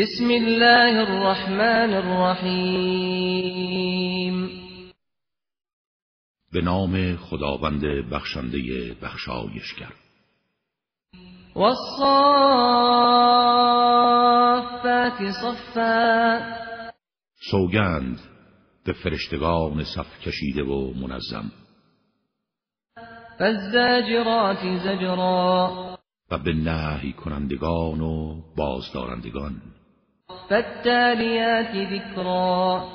بسم الله الرحمن الرحیم. به نام خداوند بخشنده بخشایشگر. والصافات صفا. سوگند به فرشتگان صف کشیده و منظم. فالزاجرات زجرا. و به نهی کنندگان و بازدارندگان. فالتالیات ذکرا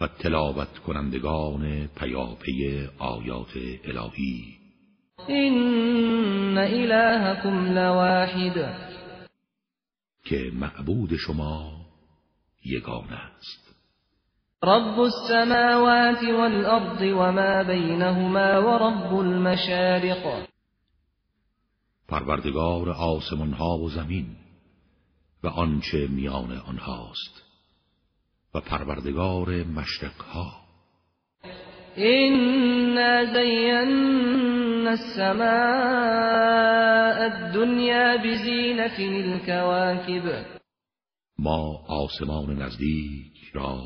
و تلاوت کنندگان پیاپی آیات الهی. این الهکم لواحد. که معبود شما یگانه است. رب السماوات والأرض وما بينهما ورب المشارق. پروردگار آسمان ها و زمین. و آنچه میان آنهاست و پروردگار مشرق ها. إنا زينا السماء الدنيا بزينة الكواكب. ما آسمان نزدیک را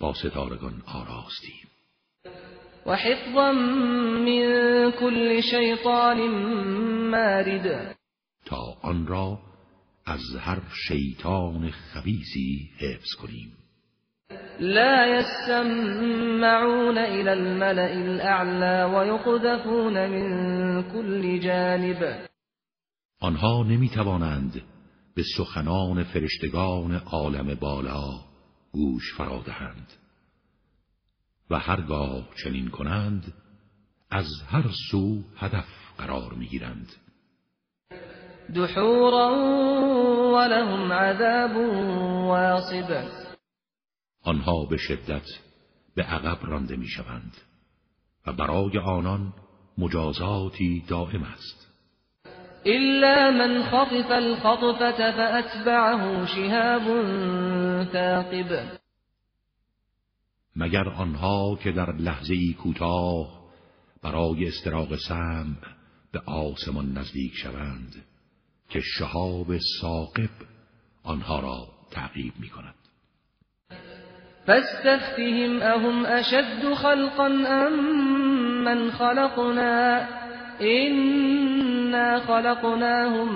با ستارگان آراستیم. وحفظا من كل شيطان مارد. تا آن را از هر شیطان خبیسی حفظ کنیم. لا يسمعون إلى الملأ الأعلى ويقذفون من كل جانب. آنها نمی توانند به سخنان فرشتگان عالم بالا گوش فرا دهند و هرگاه چنین کنند از هر سو هدف قرار می گیرند دحورا ولهم عذاب واصب. آنها به شدت به عقب رانده می شوند و برای آنان مجازاتی دائم است. إلا من خطف الخطفة فأتبعه شهاب ثاقب. مگر آنها که در لحظه کوتاه برای استراق سمع به آسمان نزدیک شوند که شهاب ساقب آنها را تعقیب می کند فاستفتهم أهم أشد خلقا أم من خلقنا؟ إنا خلقناهم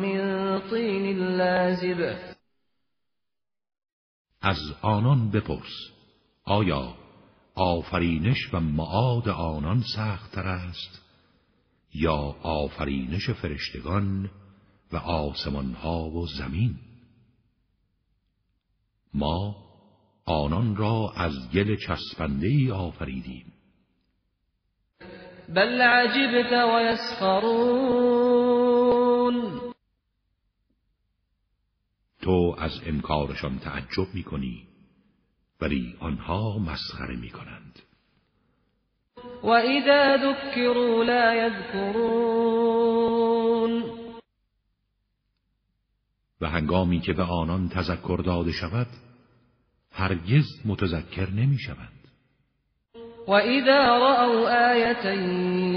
من طين لازب. از آنان بپرس آیا آفرینش و معاد آنان سختتر است یا آفرینش فرشتگان و آسمانها و زمین. ما آنان را از گل چسبنده ای آفریدیم. بل عجبت ويسخرون تو از انکارشان تعجب می کنی ولی آنها مسخره می کنند وإذا ذكروا لا يذكرون و هنگامی که به آنان تذکر داده شود هرگز متذکر نمی شوند. وإذا رأوا آية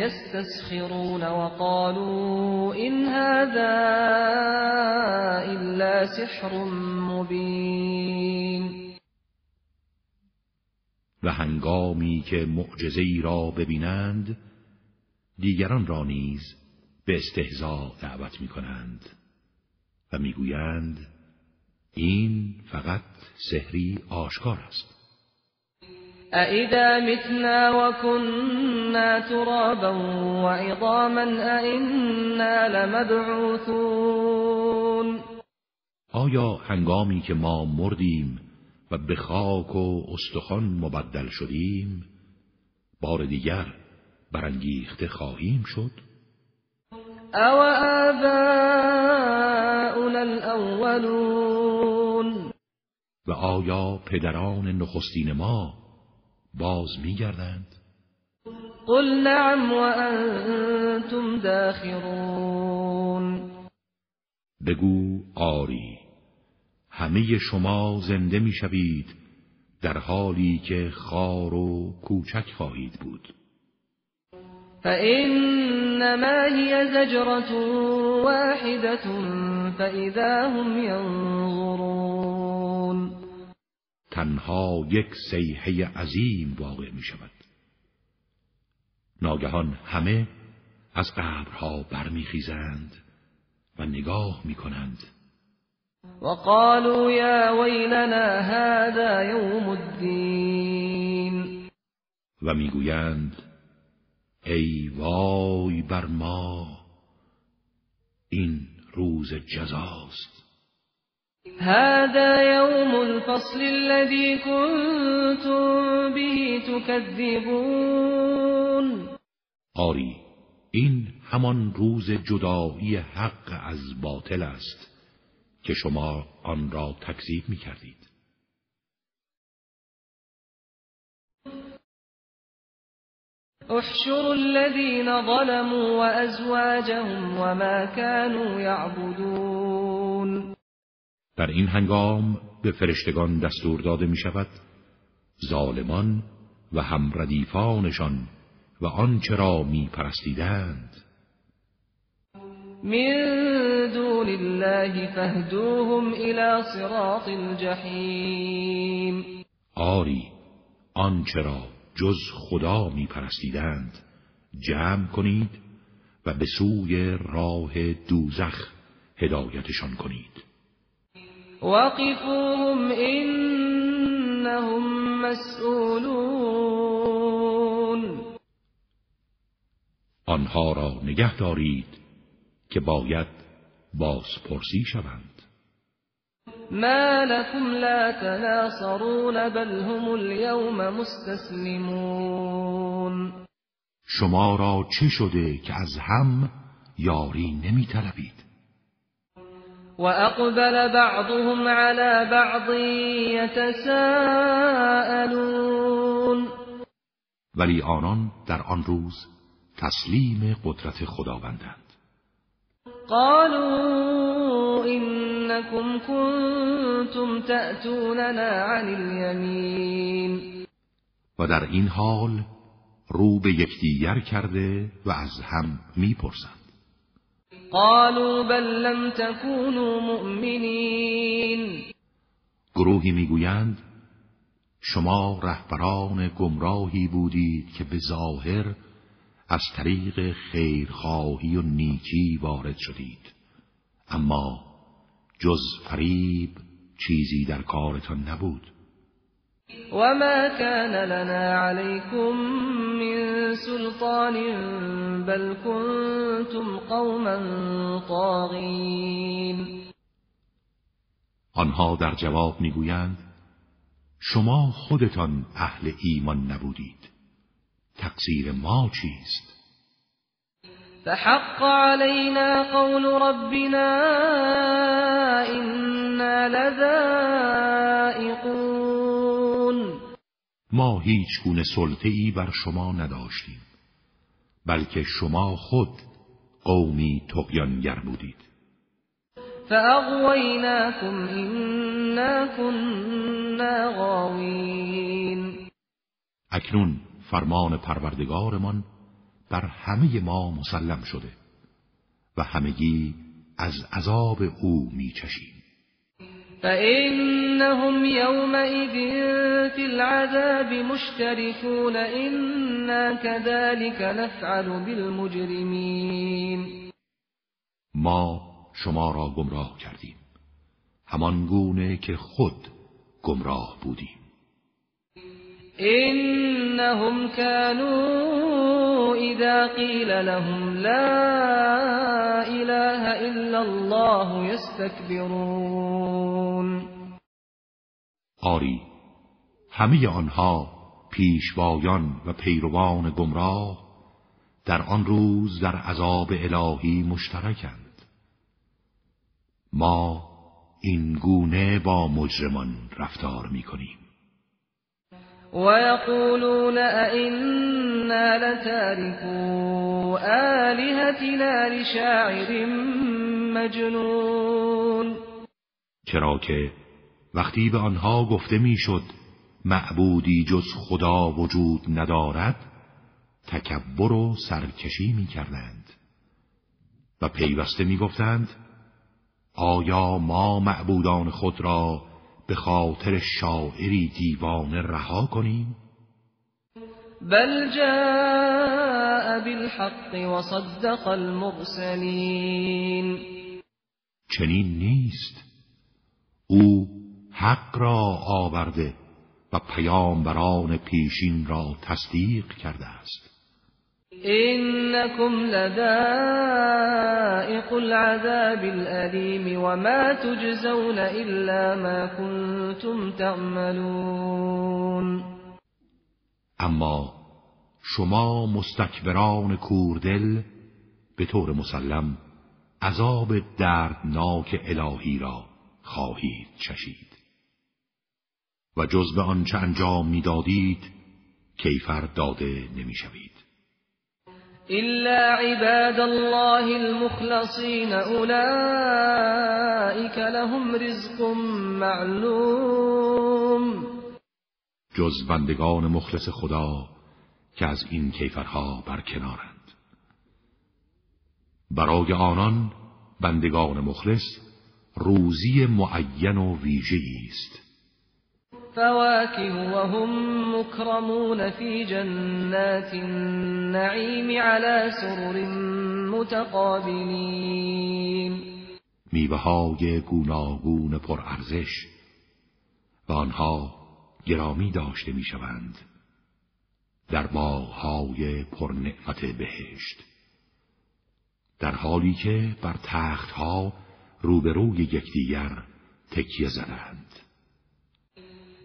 يستسخرون وقالوا إن هذا إلا سحر مبين و هنگامی که معجزه را ببینند دیگران را نیز به استهزا دعوت می کنند. و می‌گویند این فقط سحری آشکار است. أإذا متنا وكنا ترابا وعظاما أإنا لمبعوثون. آیا هنگامی که ما مردیم و به خاک و استخوان مبدل شدیم بار دیگر برانگیخته خواهیم شد؟ آباؤنا الأولون. و آیا پدران نخستین ما باز میگردند؟ قل نعم وأنتم داخرون. بگو آری همه شما زنده می‌شوید در حالی که خار و کوچک خواهید بود. فإنما هي زجرة واحدة فإذا هم ينظرون تنها یک سیحه عظیم واقع می شود ناگهان همه از قبرها برمیخیزند و نگاه می کنند وقالوا يا ويلنا هذا يوم الدين. و می‌گویند ای وای بر ما این روز جزاست هذا يوم الفصل الذي كنتم به تكذبون آری این همان روز جدایی حق از باطل است که شما آن را تکذیب می کردید. احشروا الذين ظلموا وأزواجهم وما كانوا يعبدون. در این هنگام به فرشتگان دستور داده می شود ظالمان و همردیفانشان و آنچه را می پرستیدند من دون الله فهدوهم الى صراط الجحیم. آری آنچه را جز خدا می پرستیدند جمع کنید و به سوی راه دوزخ هدایتشان کنید. وقفوهم انهم مسئولون. آنها را نگه دارید که باید بازپرسی شوند. ما لكم لا تناصرون بل هم اليوم مستسلمون شما را چه شده که از هم یاری نمی طلبید وأقبل بعضهم على بعض يتساءلون ولی آنان در آن روز تسلیم قدرت خداوندند. قالوا إنكم كنتم تأتوننا عن اليمين. و در این حال رو به یکدیگر کرده و از هم می‌پرسند. قالوا بل لم تكونوا مؤمنين. گروهی می‌گویند شما رهبران گمراهی بودید که به ظاهر از طریق خیرخواهی و نیکی وارد شدید. اما جز فریب چیزی در کارتان نبود. وما كان لنا عليكم من سلطان بل كنتم قوما طاغين. آنها در جواب می‌گویند شما خودتان اهل ایمان نبودید. تقصیر ما چیست؟ فحق علينا قول ربنا إنا لذائقون. ما هیچ گونه سلطه ای بر شما نداشتیم بلکه شما خود قومی تقیانگر بودید. فأغويناكم إنا كنا غاوين. اکنون فرمان پروردگارمان بر همه ما مسلم شده و همگی از عذاب او میچشیم. فإنهم يومئذ في العذاب مشتركون إنا كذلك نفعل بالمجرمين. ما شما را گمراه کردیم. همان گونه که خود گمراه بودیم. إنهم كانوا إذا قيل لهم لا إله إلا الله يستكبرون. آری همه آنها پیشوایان و پیروان گمراه در آن روز در عذاب الهی مشترکند. ما این گونه با مجرمان رفتار می کنیم ويقولون أئنا لتاركو آلهتنا لشاعر مجنون. چرا که وقتی به آنها گفته می‌شد معبودی جز خدا وجود ندارد تکبر و سرکشی می کردند و پیوسته می‌گفتند آیا ما معبودان خود را به خاطر شاعری دیوانه رها کنیم؟ بل جاء بالحق وصدق المرسلین. چنین نیست. او حق را آورده و پیامبران پیشین را تصدیق کرده است. إنكم لذائق العذاب الأليم وما تجزون إلا ما كنتم تعملون. اما شما مستکبران کوردل به طور مسلم عذاب دردناک الهی را خواهید چشید. و جز به آنچه انجام می‌دادید کیفر داده نمی‌شوید. إلا عباد الله المخلصين أولئك لهم رزق معلوم. جز بندگان مخلص خدا که از این کیفرها برکنارند. برای آنان بندگان مخلص روزی معین و ویژه است. فواكه وهم مكرمون في جنات النعيم على سرر متقابلین میوه های گوناگون پرارزش و آنها گرامی داشته می‌شوند. در باغهای پرنعمت بهشت. در حالی که بر تختها روبروی یکدیگر تکیه زدند.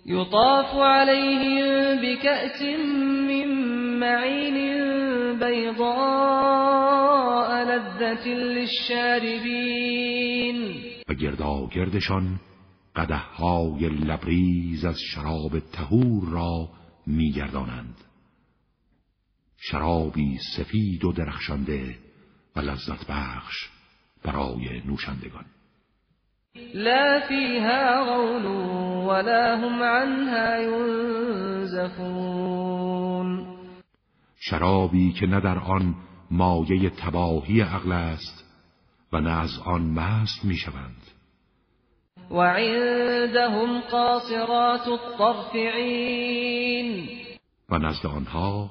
يطاف عليهم بكأس من معين بيضاء لذة للشاربين. و گردشان قده های لبریز از شراب تهور را میگردانند. شرابی سفید و درخشنده و لذت بخش برای نوشندگان. لا فيها غول ولا هم عنها ينزفون. شرابی که نه در آن مایه تباهی عقل است و نه از آن مست می‌شوند. و عندهم قاصرات الطرف و نزد آنها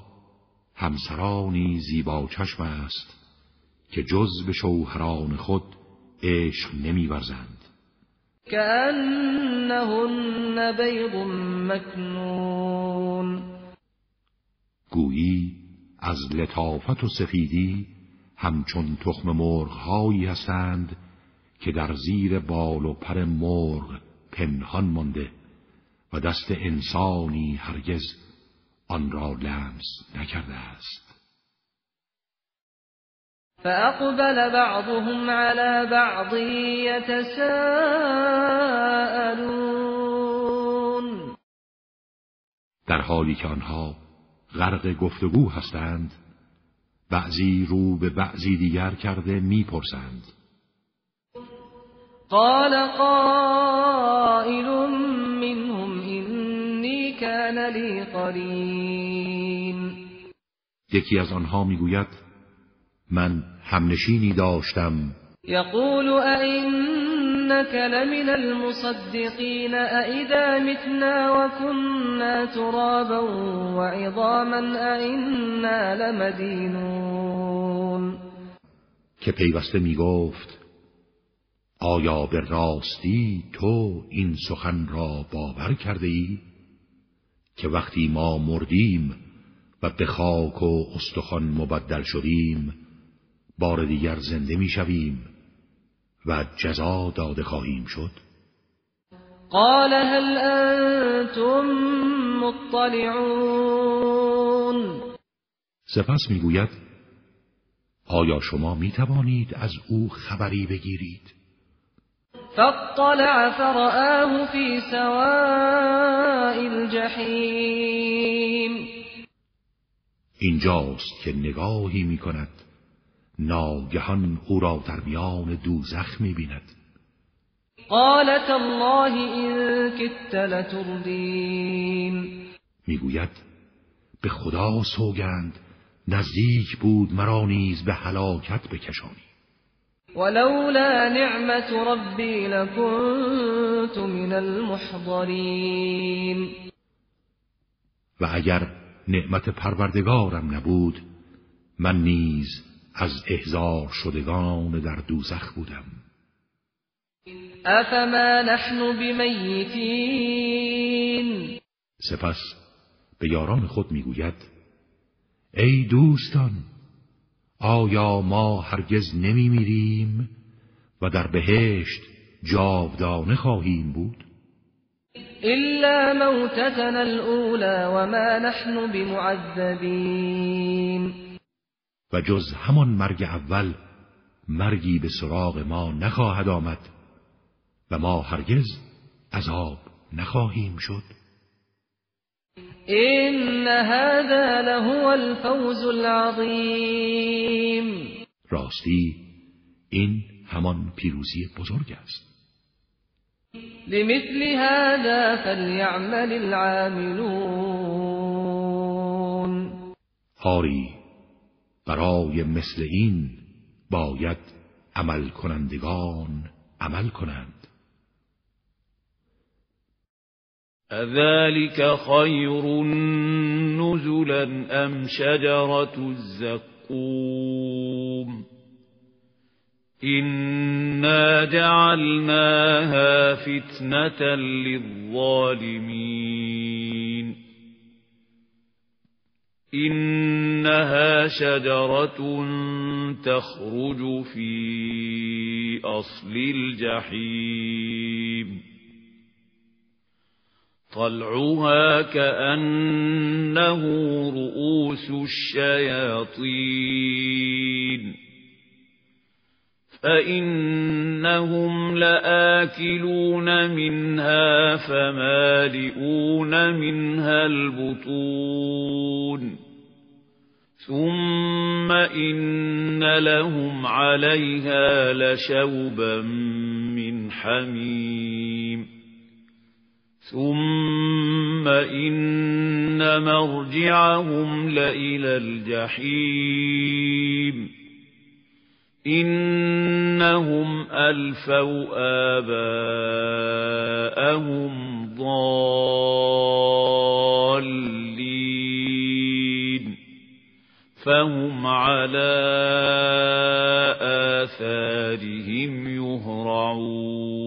همسرانی زیبا چشم است که جز به شوهران خود عشق نمیورزند. كأنهن بيض مكنون. گویی از لطافت و سفیدی همچون تخم مرغهایی هستند که در زیر بال و پر مرغ پنهان مانده و دست انسانی هرگز آن را لمس نکرده است. فأقبل بعضهم على بعض يتساءلون. در حالی که آنها غرق گفتگو هستند بعضی رو به بعضی دیگر کرده می‌پرسند. قال قائل منهم اینی كان لی قرین یکی از آنها می‌گوید من همنشینی داشتم یقول ائنك لمن المصدقین ائذا متنا وكنا ترابا وعظاما ائنا لمدینون که پیوسته می گفت آیا به راستی تو این سخن را باور کرده ای؟ که وقتی ما مردیم و به خاک و استخوان مبدل شدیم بار دیگر زنده می‌شویم و جزا داده خواهیم شد. قال هل انتم مطلعون؟ سپس می‌گوید آیا شما می توانید از او خبری بگیرید؟ فاطلع فرآه في سواء الجحیم. اینجاست که نگاهی می کند ناگهان او را در میان دوزخ می‌بیند. قالت الله این کت لتردین می‌گوید به خدا سوگند نزدیک بود مرا نیز به هلاکت بکشانی. ولولا نعمت ربی لکنت من المحضرین. و اگر نعمت پروردگارم نبود من نیز از احزار شدگان در دوزخ بودم. افما نحن بمیتین؟ سپس به یاران خود می‌گوید ای دوستان آیا ما هرگز نمی میریم و در بهشت جاودانه خواهیم بود؟ الا موتتنا الاولى وما نحن بمعذبین. و جز همان مرگ اول مرگی به سراغ ما نخواهد آمد و ما هرگز عذاب نخواهیم شد. این هذا لهو الفوز العظیم. راستی این همان پیروزی بزرگ است. لمثل هذا فلیعمل العاملون. هاری برای مثل این باید عمل کنندگان عمل کنند. أذلك خير نزلا أم شجرة الزقوم؟ إنا جعلناها فتنة للظالمين. إنها شجرة تخرج في أصل الجحيم. طلعها كأنه رؤوس الشياطين. فإنهم لآكلون منها فمالئون منها البطون. ثم إن لهم عليها لشوبا من حميم ثم إن مرجعهم لإلى الجحيم إنهم ألفوا آباءهم ضالين فهم على آثارهم يهرعون.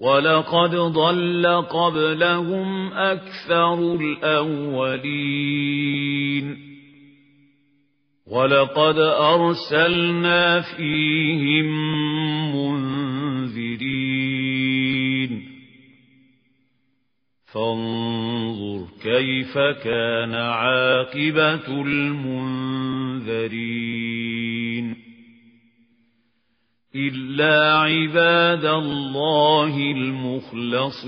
ولقد ضل قبلهم أكثر الأولين. ولقد أرسلنا فيهم منذرين. فانظر كيف كان عاقبة المنذرين. إلا عباد الله المخلصين.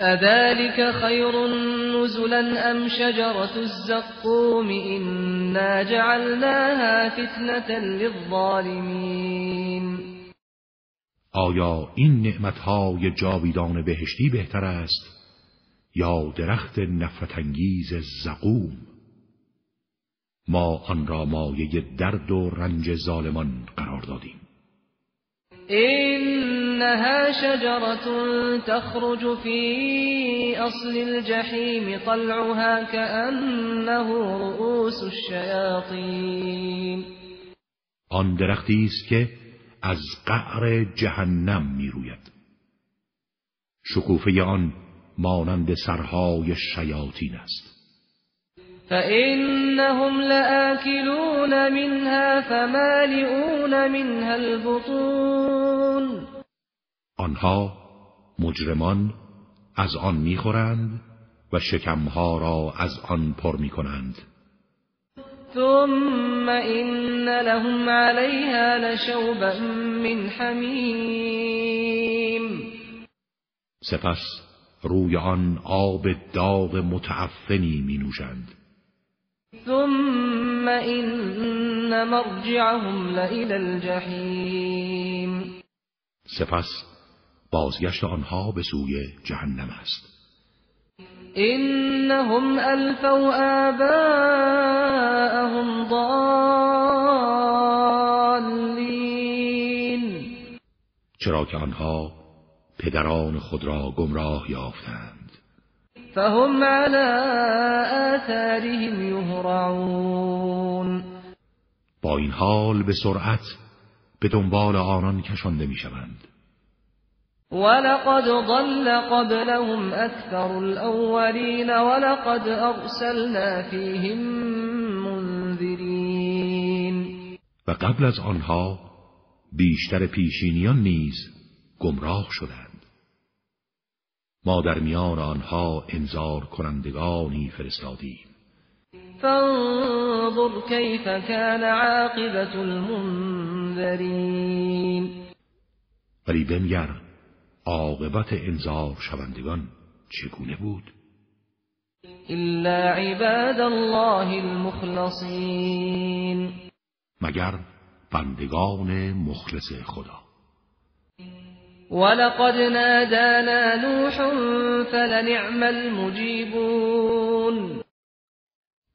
أذلك خير نزلا أم شجرة الزقوم إنا جعلناها فتنة للظالمين. آیا این نعمتهای جاویدان بهشتی بهتر است یا درخت نفرت انگیز زقوم؟ ما آن را مایه درد و رنج ظالمان قرار دادیم. إنها شجرة تخرج في أصل الجحيم طلعها كأنه رؤوس الشياطين. آن درختی است که از قعر جهنم می‌روید. شکوفه آن مانند سرهای شیاطین است. فإنهم لآكلون منها فمالئون منها البطون. آنها مجرمان از آن می‌خورند و شکمها را از آن پر می‌کنند. ثم إن لهم عليها لشوبا من حمیم سپس روی آن آب داغ متعفنی می نوشند ثم إن مرجعهم لإلى الجحیم سپس بازگشت آنها به سوی جهنم است. إنهم ألفوا آباءهم ضالين. چرا که آنها پدران خود را گمراه یافتند. فهم على آثارهم يهرعون. با این حال به سرعت به دنبال آنان کشانده می‌شوند. ولقد ضل قبلهم أكثر الأولين ولقد أرسلنا فيهم منذرين. و قبل از آنها بیشتر پیشینیان نیز گمراه شدند. ما در میان آنها انذار کنندگانی فرستادیم. فانظر كيف كان عاقبة المنذرين ولی بنگر عاقبت انذار شوندگان چگونه بود؟ إلا عباد الله المخلصين. مگر بندگان مخلص خدا؟ ولقد نادانا نوح فلنعم المجيبون.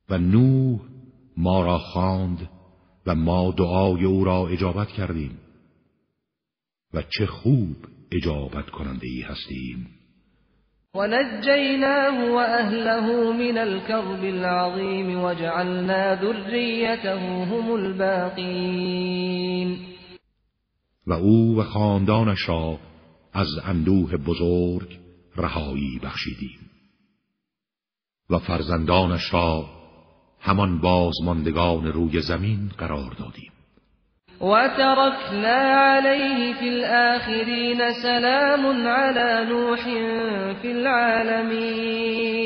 و نوح ما را خواند و ما دعای او را اجابت کردیم. و چه خوب اجابت کننده ای هستیم. ونجيناه وأهله من الكرب العظيم وجعلنا ذريته هم الباقين و او و خاندانش را از اندوه بزرگ رهایی بخشیدیم. و فرزندانش را همان بازماندگان روی زمین قرار دادیم. وتركنا عليه في الآخرين سلام على نوح في العالمين.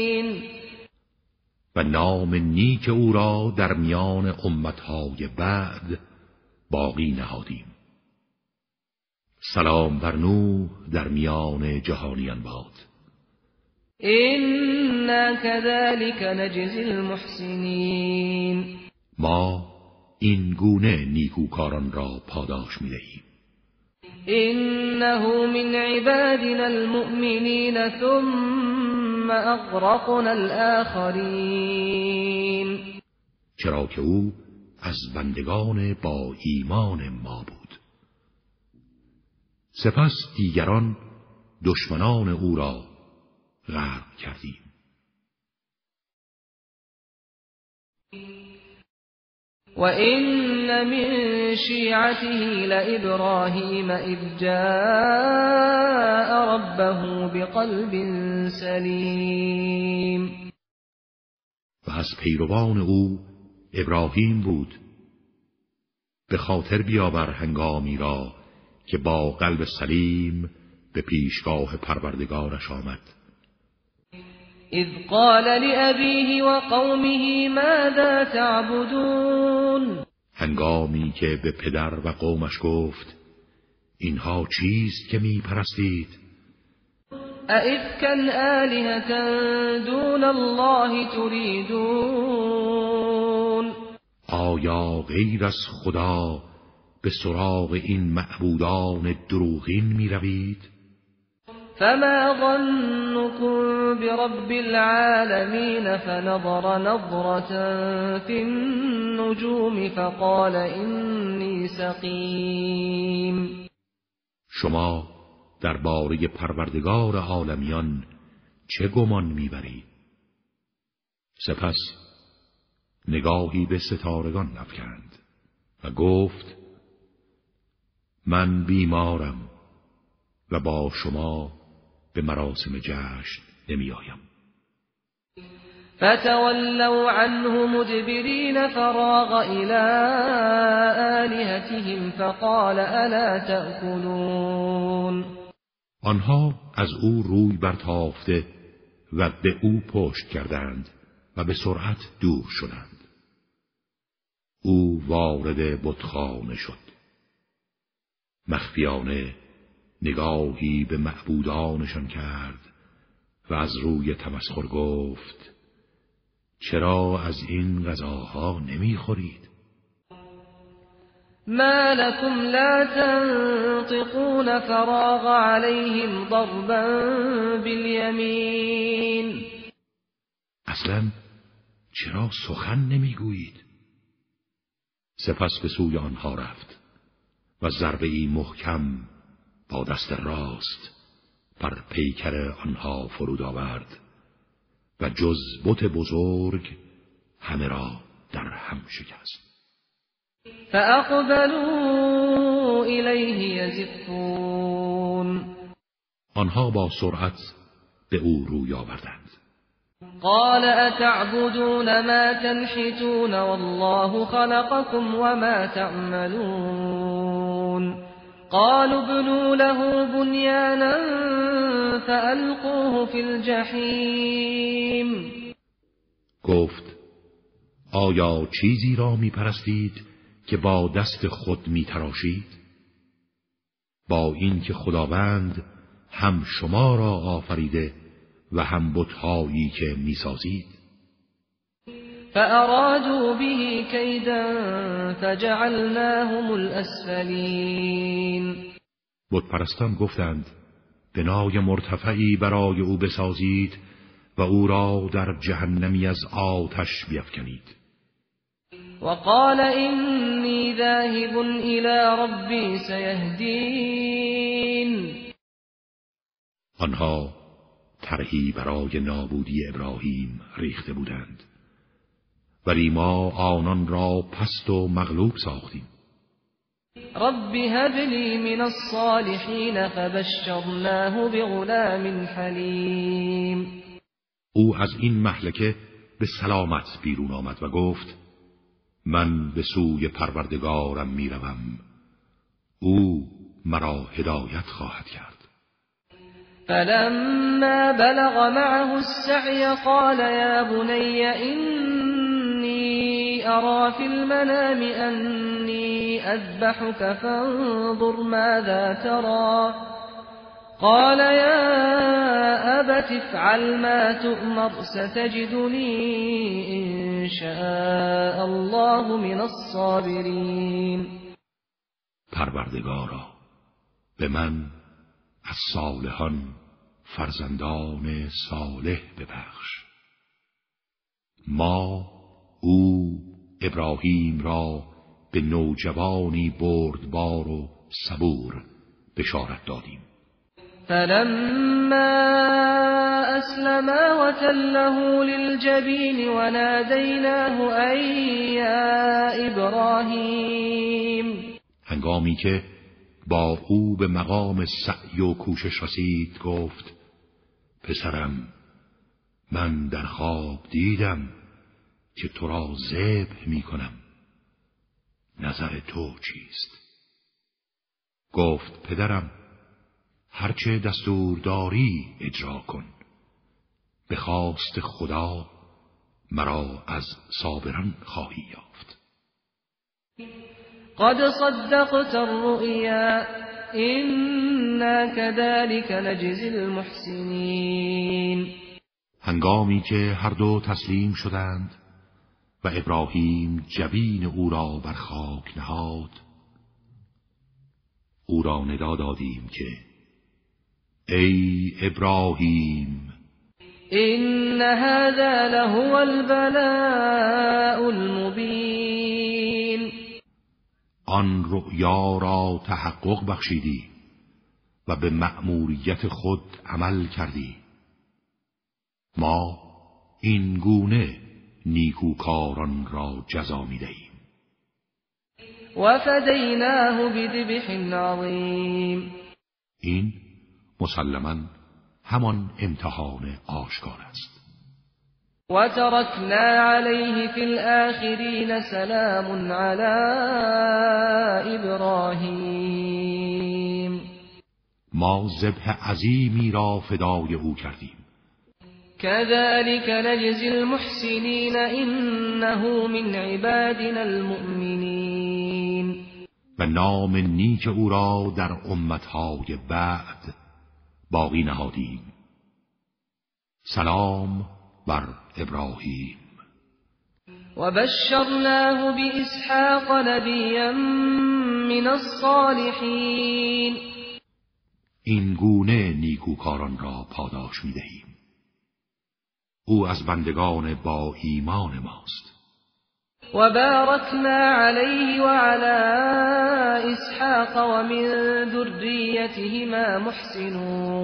و نام نیک أو را در میان امتهای بعد باقی نهادیم. سلام بر نوح در میان جهانیان باد إنا كذلك نجزي المحسنين. ما این گونه نیکوکاران را پاداش می دهیم إنه من عبادنا المؤمنين ثم أغرقنا الآخرين چرا که او از بندگان با ایمان ما بود. سپس دیگران دشمنان او را غرق کردیم. وإن من شيعته لإبراهيم إذ جاء ربه بقلب سليم. و از پیروان او ابراهیم بود. به خاطر بیاور هنگامی را که با قلب سلیم به پیشگاه پروردگارش آمد. إذ قال لأبيه وقومه ماذا تعبدون؟ هنگامی که به پدر و قومش گفت اینها چیست که می پرستید أئفكا آلهة دون الله تريدون آیا غیر از خدا به سراغ این معبودان دروغین می روید؟ فما ظنكم برب العالمين فنظر نظرة في النجوم فقال إني سقيم شما درباره پروردگار عالمیان چه گمان می‌برید؟ سپس نگاهی به ستارگان افکند و گفت من بیمارم و با شما به مراسم جشن نمیآیم. فتولوا عنه مدبرين فراغ إلى آلهتهم فقال ألا تأكلون آنها از او روی برتافته و به او پشت کردند و به سرعت دور شدند. او وارد بتخانه شد. مخفیانه نگاهی به معبودانشان کرد و از روی تمسخر گفت چرا از این غذاها نمی‌خورید؟ ما لكم لا تنطقون فراغ عليهم ضربا باليمين. اصلا چرا سخن نمی‌گویید؟ سپس به سوی آنها رفت و ضربه ای محکم با دست راست بر پیکر آنها فرود آورد و جز بت بزرگ همه را در هم شکست. فاقبلوا الیه یزفون آنها با سرعت به او روی آوردند. قال اتعبدون ما تنحتون والله خلقكم وما تعملون. قالوا ابنوا له بنيانا فألقوه في الجحیم گفت آیا چیزی را می پرستید که با دست خود می تراشید؟ با اینکه خداوند هم شما را آفریده و هم بتهایی که می‌سازید فأرادوا به کیدا فجعلناهم الاسفلین بت پرستان گفتند بنای مرتفعی برای او بسازید و او را در جهنمی از آتش بیفکنید. وقال إني ذاهب إلى ربي سيهدين. آنها طرحی برای نابودی ابراهیم ریخته بودند. ولی ما آنان را پست و مغلوب ساختیم. رب هب لي من الصالحین فبشرناه بغلام حلیم. او از این محلکه به سلامت بیرون آمد و گفت من به سوی پروردگارم می‌روم. او مرا هدایت خواهد کرد. فلما بلغ معه السعي قال يا بني إني أرى في المنام أني أذبحك فانظر ماذا ترى. قال يا أبت افعل ما تؤمر ستجدني إن شاء الله من الصابرين. پروردگارا به من از صالحان فرزندان صالح ببخش. ما او ابراهیم را به نوجوانی بردبار و صبور بشارت دادیم. فلما أسلما وتله للجبين وناديناه أن يا إبراهيم هنگامی که با او به مقام سعی و کوشش رسید گفت پسرم من در خواب دیدم. که تو را ذبح می کنم نظر تو چیست؟ گفت پدرم هرچه دستور داری اجرا کن. به خواست خدا مرا از صابران خواهی یافت. قد صدقت الرؤيا إنا كذلك نجزي المحسنين. هنگامی که هر دو تسلیم شدند و ابراهیم جبین او را بر خاک نهاد. او را ندا دادیم که ای ابراهیم! این هذا لهو البلاء المبین. آن رؤیا را تحقق بخشیدی و به مأموریت خود عمل کردی. ما این گونه نیکوکاران را جزا می دهیم و فدیناه بذبح عظیم. این مسلما همان امتحان آشکار است. و ترکنا علیه فی الاخرین سلام علی ابراهیم. ما ذبح عظیمی را فدای او کردیم. كذلك نجزي المحسنين إنه من عبادنا المؤمنين. و نام نیک او را در امتهای بعد باقی نهادیم. سلام بر ابراهیم. و بشرناه بإسحاق نبیا من الصالحین این گونه نیکوکاران را پاداش می دهیم او از بندگان با ایمان ماست. وباركنا عليه وعلى إسحاق ومن ذريتهما محسن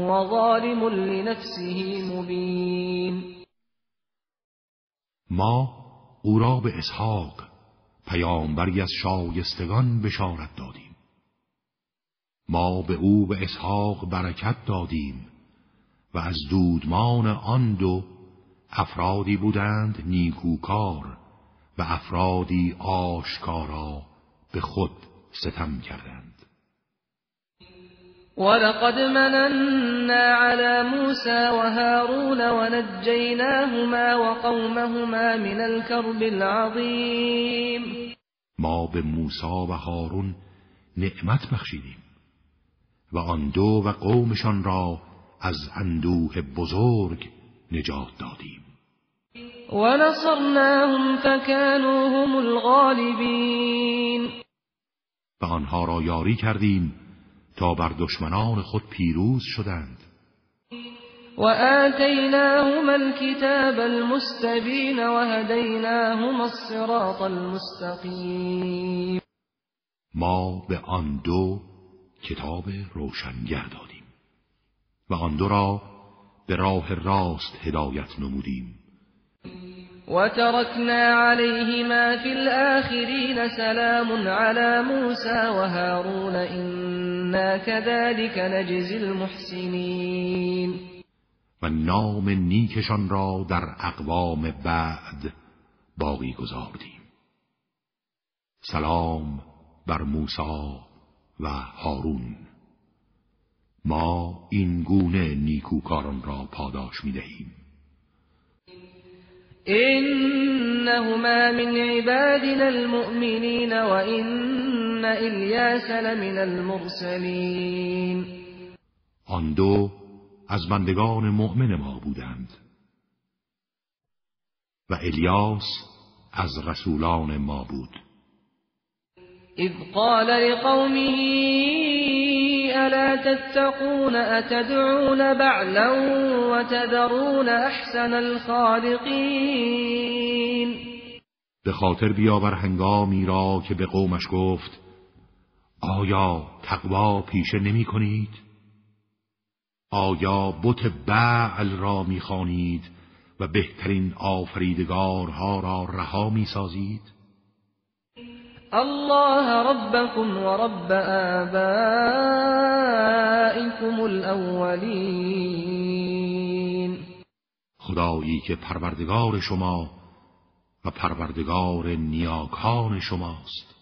وظالم لنفسه مبين. ما او را به اسحاق پیامبری از شایستگان بشارت دادیم. ما به او به اسحاق برکت دادیم و از دودمان آن دو افرادی بودند نیکوکار و افرادی آشکارا به خود ستم کردند. ولقد مننا على موسى وهارون ونجيناهما وقومهما من الكرب العظیم ما به موسی و هارون نعمت بخشیدیم و آن دو و قومشان را از اندوه بزرگ نجات دادیم. ونصرناهم فكانوا هم الغالبین. و آنها را یاری کردیم تا بر دشمنان خود پیروز شدند. و آتیناهما الكتاب المستبین و هدیناهما الصراط المستقیم. ما به آن دو کتاب روشنگر دادیم. و آن دو را به راه راست هدایت نمودیم. وتركنا عليهما في الآخرين سلام على موسى وهارون إنا كذلك نجزي المحسنين. و نام نیکشان را در اقوام بعد باقی گذاردیم. سلام بر موسی و هارون. ما این گونه نیکوکاران را پاداش می دهیم إنهما من عبادنا المؤمنين وإن إلیاس لمن المرسلین. آن دو از بندگان مؤمن ما بودند. و الیاس از رسولان ما بود. اذ قال لقومه ألا تتقون أتدعون بعلا وتذرون أحسن الخالقين به خاطر بیاور هنگامی را که به قومش گفت آیا تقوا پیشه نمی کنید؟ آیا بت بعل را می‌خوانید و بهترین آفریدگارها را رها می‌سازید؟ الله ربكم ورب آبائكم الاولین خدایی که پروردگار شما و پروردگار نیاکان شماست.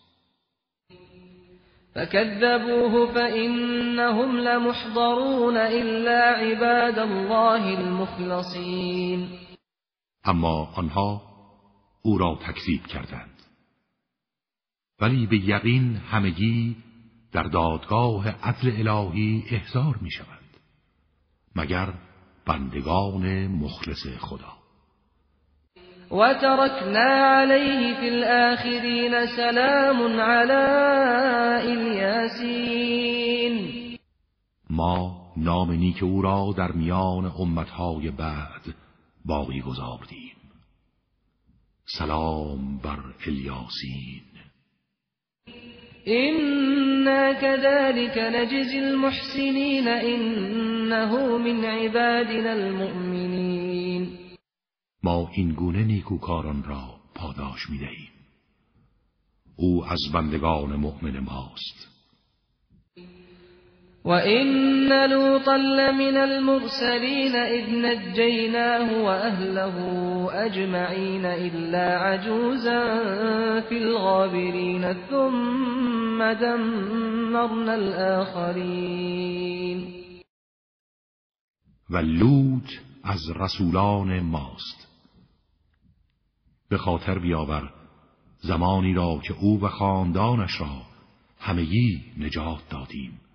فكذبوه فإنهم لمحضرون إلا عباد الله المخلصين. اما آنها او را تکذیب کردند. ولی به یقین همگی در دادگاه عدل الهی احضار می شوند مگر بندگان مخلص خدا. و ترکنا علیه فی الاخرین سلام علی الیاسین ما نام نیک او را در میان امتهای بعد باقی گذاردیم. سلام بر الیاسین. إنا كذلك نجزي المحسنين إنه من عبادنا المؤمنين ما این گونه نیکوکاران را پاداش می دهیم. او از بندگان مؤمن ماست وَإِنَّ لُوطًا لَّمِنَ الْمُرْسَلِينَ إِذْ نَجَّيْنَاهُ وَأَهْلَهُ أَجْمَعِينَ إِلَّا عَجُوزًا فِي الْغَابِرِينَ ثُمَّ دَمَّرْنَا الْآخَرِينَ. و لوط از رسولان ماست. به بیاور زمانی را که او و خاندانش را همگی نجات دادیم.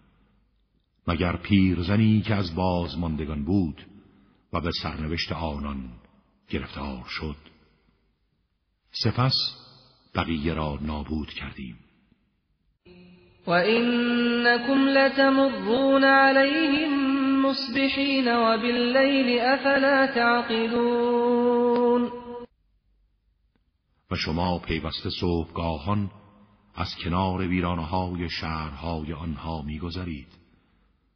مگر پیرزنی که از بازماندگان بود و به سرنوشت آنان گرفتار شد؟ سپس بقیه را نابود کردیم. و اینکم لتمرون علیهم مصبحين وبالليل أفلا تعقلون. و شما پیوسته صبحگاهان از کنار ویرانه های شهرهای آنها میگذرید.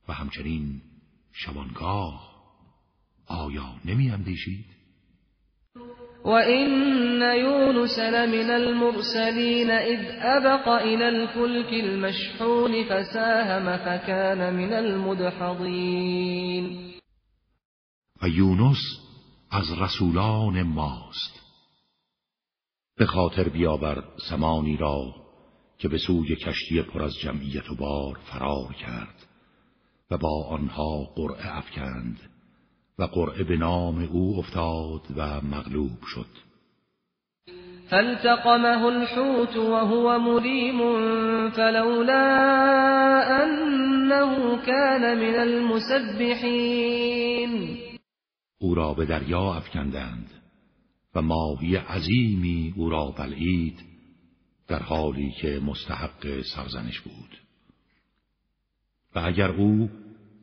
و همچنین شبانگاه آیا نمی اندیشید؟ وإن يونس لمن المرسلين إذ أبق إلى الفلك المشحون فساهم فكان من المدحضين و یونس از رسولان ماست. به خاطر بیاور زمانی را که به سوی کشتی پر از جمعیت و بار فرار کرد. و با آنها قرعه افکند و قرعه به نام او افتاد و مغلوب شد. فالتقمه الحوت وهو مليم فلولا أنه كان من المسبحين او را به دریا افکندند و ماهی عظیمی او را بلعید در حالی که مستحق سرزنش بود. و اگر او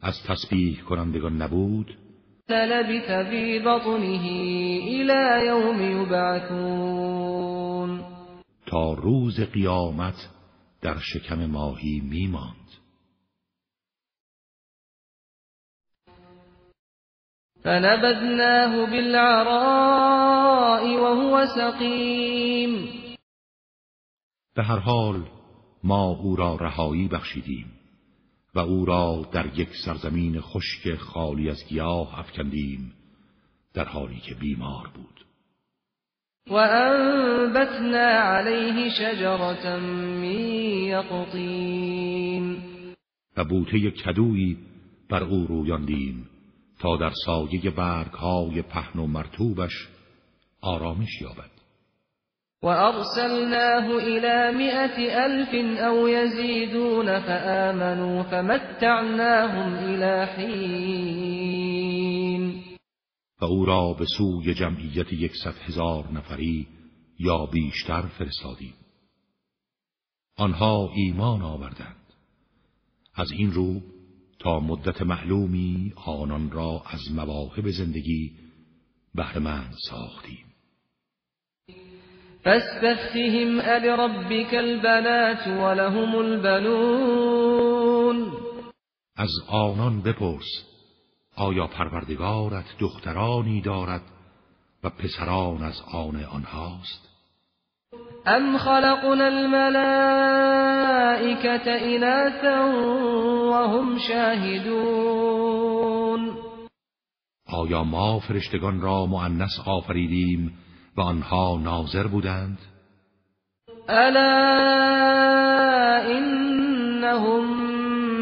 از تسبیح کنندگان نبود للبث في بطنه إلى يوم يبعثون تا روز قیامت در شکم ماهی میماند. فنبذناه بالعراء وهو سقيم به هر حال ما او را رهایی بخشیدیم. و او را در یک سرزمین خشک خالی از گیاه افکندیم در حالی که بیمار بود. وأنبتنا عليه شجرة من يقطين و بوته کدویی بر او رویاندیم تا در سایه برگهای پهن و مرتوبش آرامش یابد. وأرسلناه إلى مائة ألف أو يزيدون فآمنوا فمتعناهم إلى حين. و او را به سوی جمعیت یکصد هزار نفری یا بیشتر فرستادیم. آنها ایمان آوردند. از این رو تا مدت معلومی آنان را از مواهب زندگی بهرهمند ساختیم. فاستفتهم ألربك البنات ولهم البنون. از آنان بپرس آیا پروردگارت دخترانی دارد و پسران از آن آنهاست؟ أم خلقنا الملائكة إناثا وهم شاهدون. آیا ما فرشتگان را مؤنث آفریدیم و آنها ناظر بودند. ألا إنهم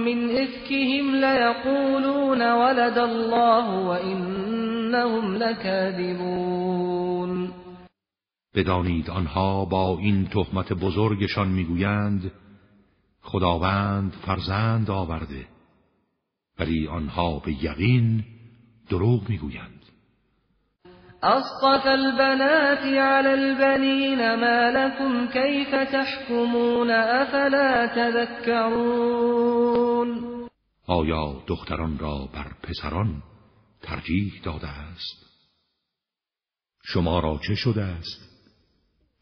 من إفكهم ليقولون ولد الله وإنهم لكاذبون بدانید آنها با این تهمت بزرگشان می‌گویند خداوند فرزند آورده ولی آنها به یقین دروغ می‌گویند. أصطفى البنات على البنين ما لكم كيف تحكمون أفلا تذكرون آیا دختران را بر پسران ترجیح داده است؟ شما را چه شده است؟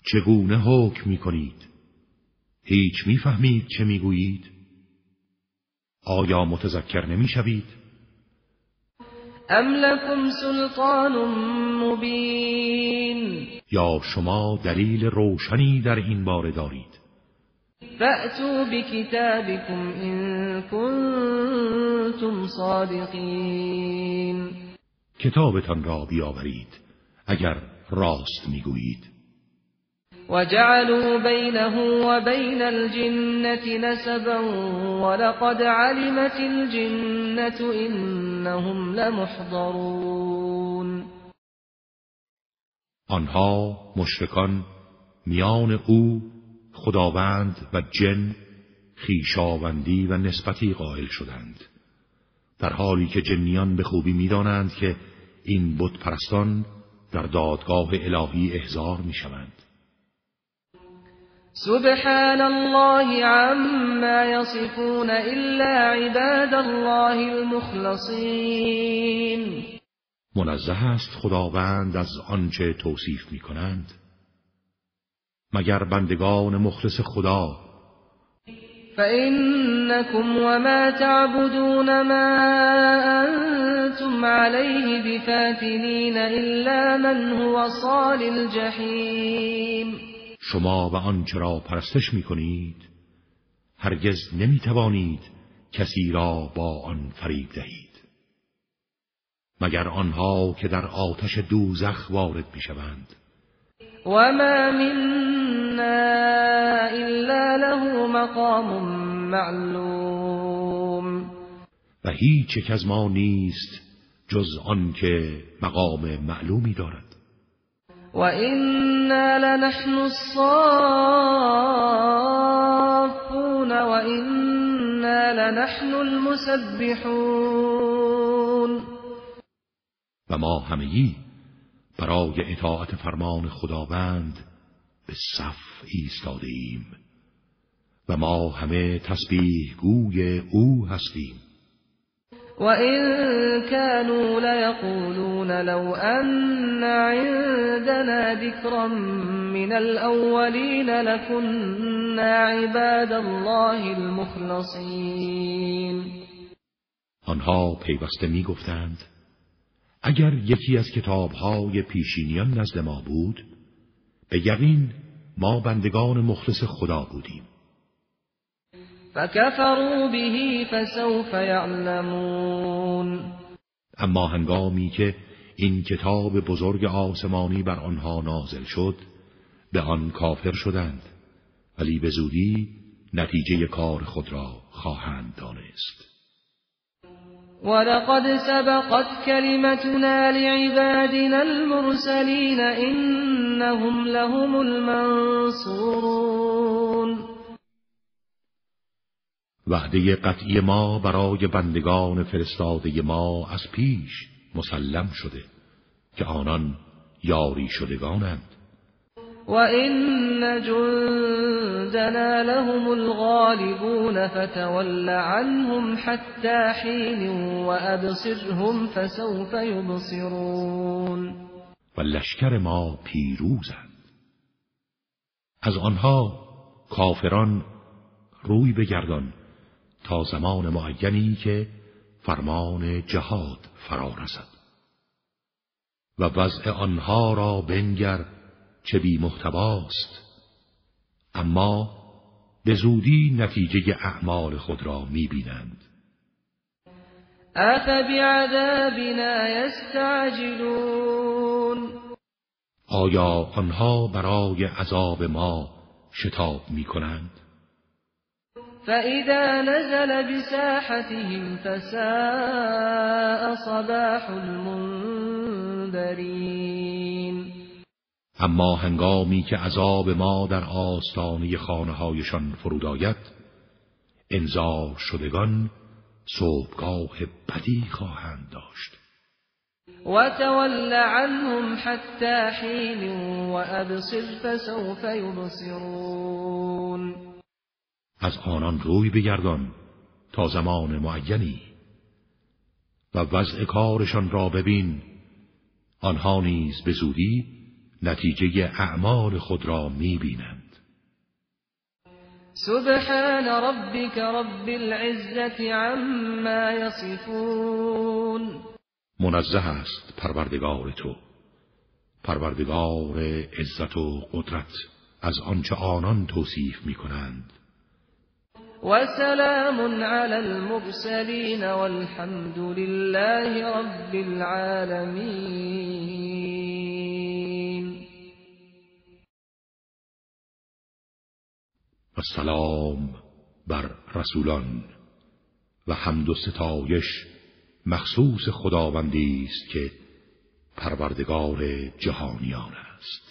چگونه حکم می کنید هیچ می‌فهمید چه می‌گویید؟ آیا متذکر نمی‌شوید؟ أم لكم سلطان یا شما دلیل روشنی در این باره دارید؟ فأتوا بكتابكم إن كنتم صادقين کتابتان را بیاورید اگر راست می‌گویید. وجعلوا بينه وبين الجنة نسبا ولقد علمت الجنة إنهم لمحضرون. آنها مشرکان میان او خداوند و جن خیشاوندی و نسبتی قائل شدند. در حالی که جنیان به خوبی می‌دانند که این بت پرستان در دادگاه الهی احضار می‌شوند. سبحان الله عما يصفون إلا عباد الله المخلصين منزه است خداوند از آنچه توصیف می کنند مگر بندگان مخلص خدا فإنكم وما تعبدون ما أنتم عليه بفاتنين إلا من هو صال الجحیم شما و آنچه را پرستش می کنید هرگز نمی توانید کسی را با آن فریب دهید. مگر آنها که در آتش دوزخ وارد می شوند و ما منا الا له مقام معلوم. و هیچ یک از ما نیست جز آن که مقام معلومی دارد. وَإِنَّا لَنَحْنُ الصَّافُّونَ وَإِنَّا لَنَحْنُ الْمُسَبِّحُونَ. و ما همگی برای اطاعت فرمان خداوند به صف ایستاده ایم و ما همه تسبیح گوی او هستیم. وَإِن كَانُوا لَيَقُولُونَ لَوْ أَنَّ عِندَنَا ذِكْرًا مِنَ الْأَوَّلِينَ لَكُنَّا عِبَادَ اللَّهِ الْمُخْلَصِينَ آنها پیوسته می‌گفتند اگر یکی از کتابهای پیشینیان نزد ما بود به یقین ما بندگان مخلص خدا بودیم. فكفروا به فسوف يعلمون اما هنگامی که این کتاب بزرگ آسمانی بر آنها نازل شد به آن کافر شدند ولی به زودی نتیجه کار خود را خواهند دانست. ولقد سبقت كلمتنا لعبادنا المرسلين إنهم لهم المنصورون وعده قطعی ما برای بندگان فرستاده ما از پیش مسلم شده که آنان یاری شدگانند. و این جندنا لهم الغالبون فتول عنهم حتى حین و ابصرهم فسوف یبصرون و لشکر ما پیروزند. از آنها کافران روی بگردان تا زمان معینی که فرمان جهاد فرا رسد و وضع آنها را بنگر چه بی محتواست. اما به زودی نتیجه اعمال خود را می‌بینند. افبعذابنا یستعجلون. آیا آنها برای عذاب ما شتاب می کنند؟ فإذا نزل بساحتهم فساء صباح اما هنگامی که عذاب ما در آستانه خانه هایشان فرود آید انذار شدگان صبحگاه بدی خواهند داشت. و تول عنهم حتی حین و ابصر فسوف یبصرون از آنان روی بگردان تا زمان معینی و وضع کارشان را ببین. آنها نیز به زودی نتیجه اعمال خود را می‌بینند. سبحان ربك رب العزة عما يصفون منزه است پروردگار تو. پروردگار عزت و قدرت از آنچه آنان توصیف می کنند وسلام على المرسلين والحمد لله رب العالمين و سلام بر رسولان. و حمد و ستایش مخصوص خداوندی است که پروردگار جهانیان است.